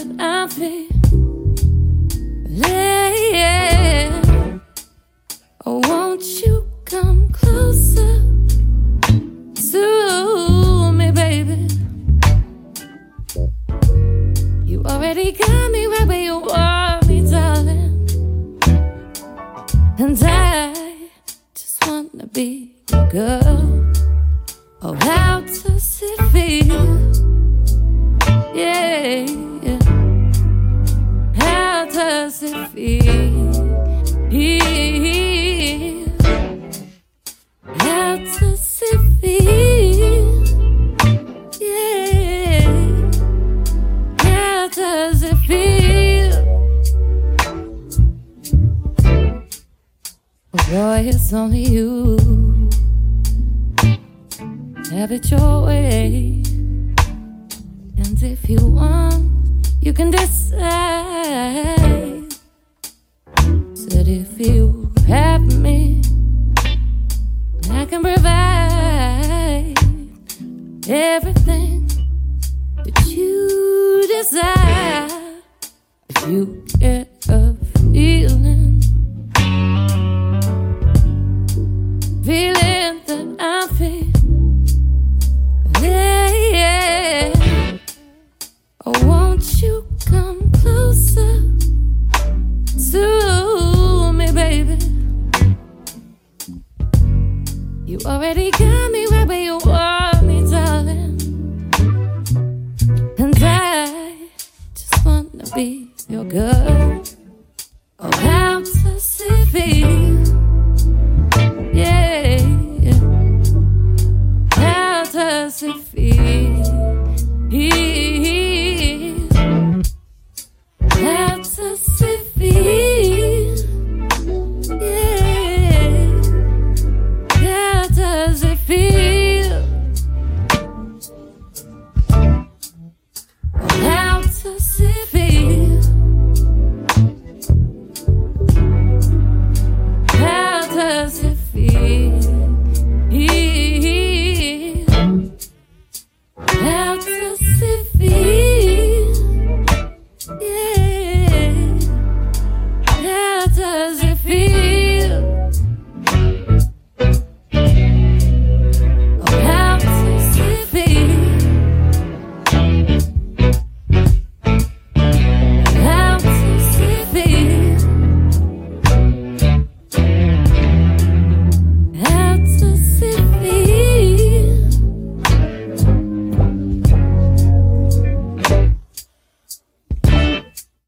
could I be laying? Oh, won't you come closer to me, baby? You already got me right where you want me, darling, and I just wanna be your girl. Oh, how to sit? Does feel? How does it feel? Yeah. How does it feel? Boy, it's only you. Have it your way. And if you want, you can decide. Can provide everything that you desire. If you get You already got me right where you want me, darling. And I just wanna be your girl. Oh, how specific. Yeah. How does it feel? How does the.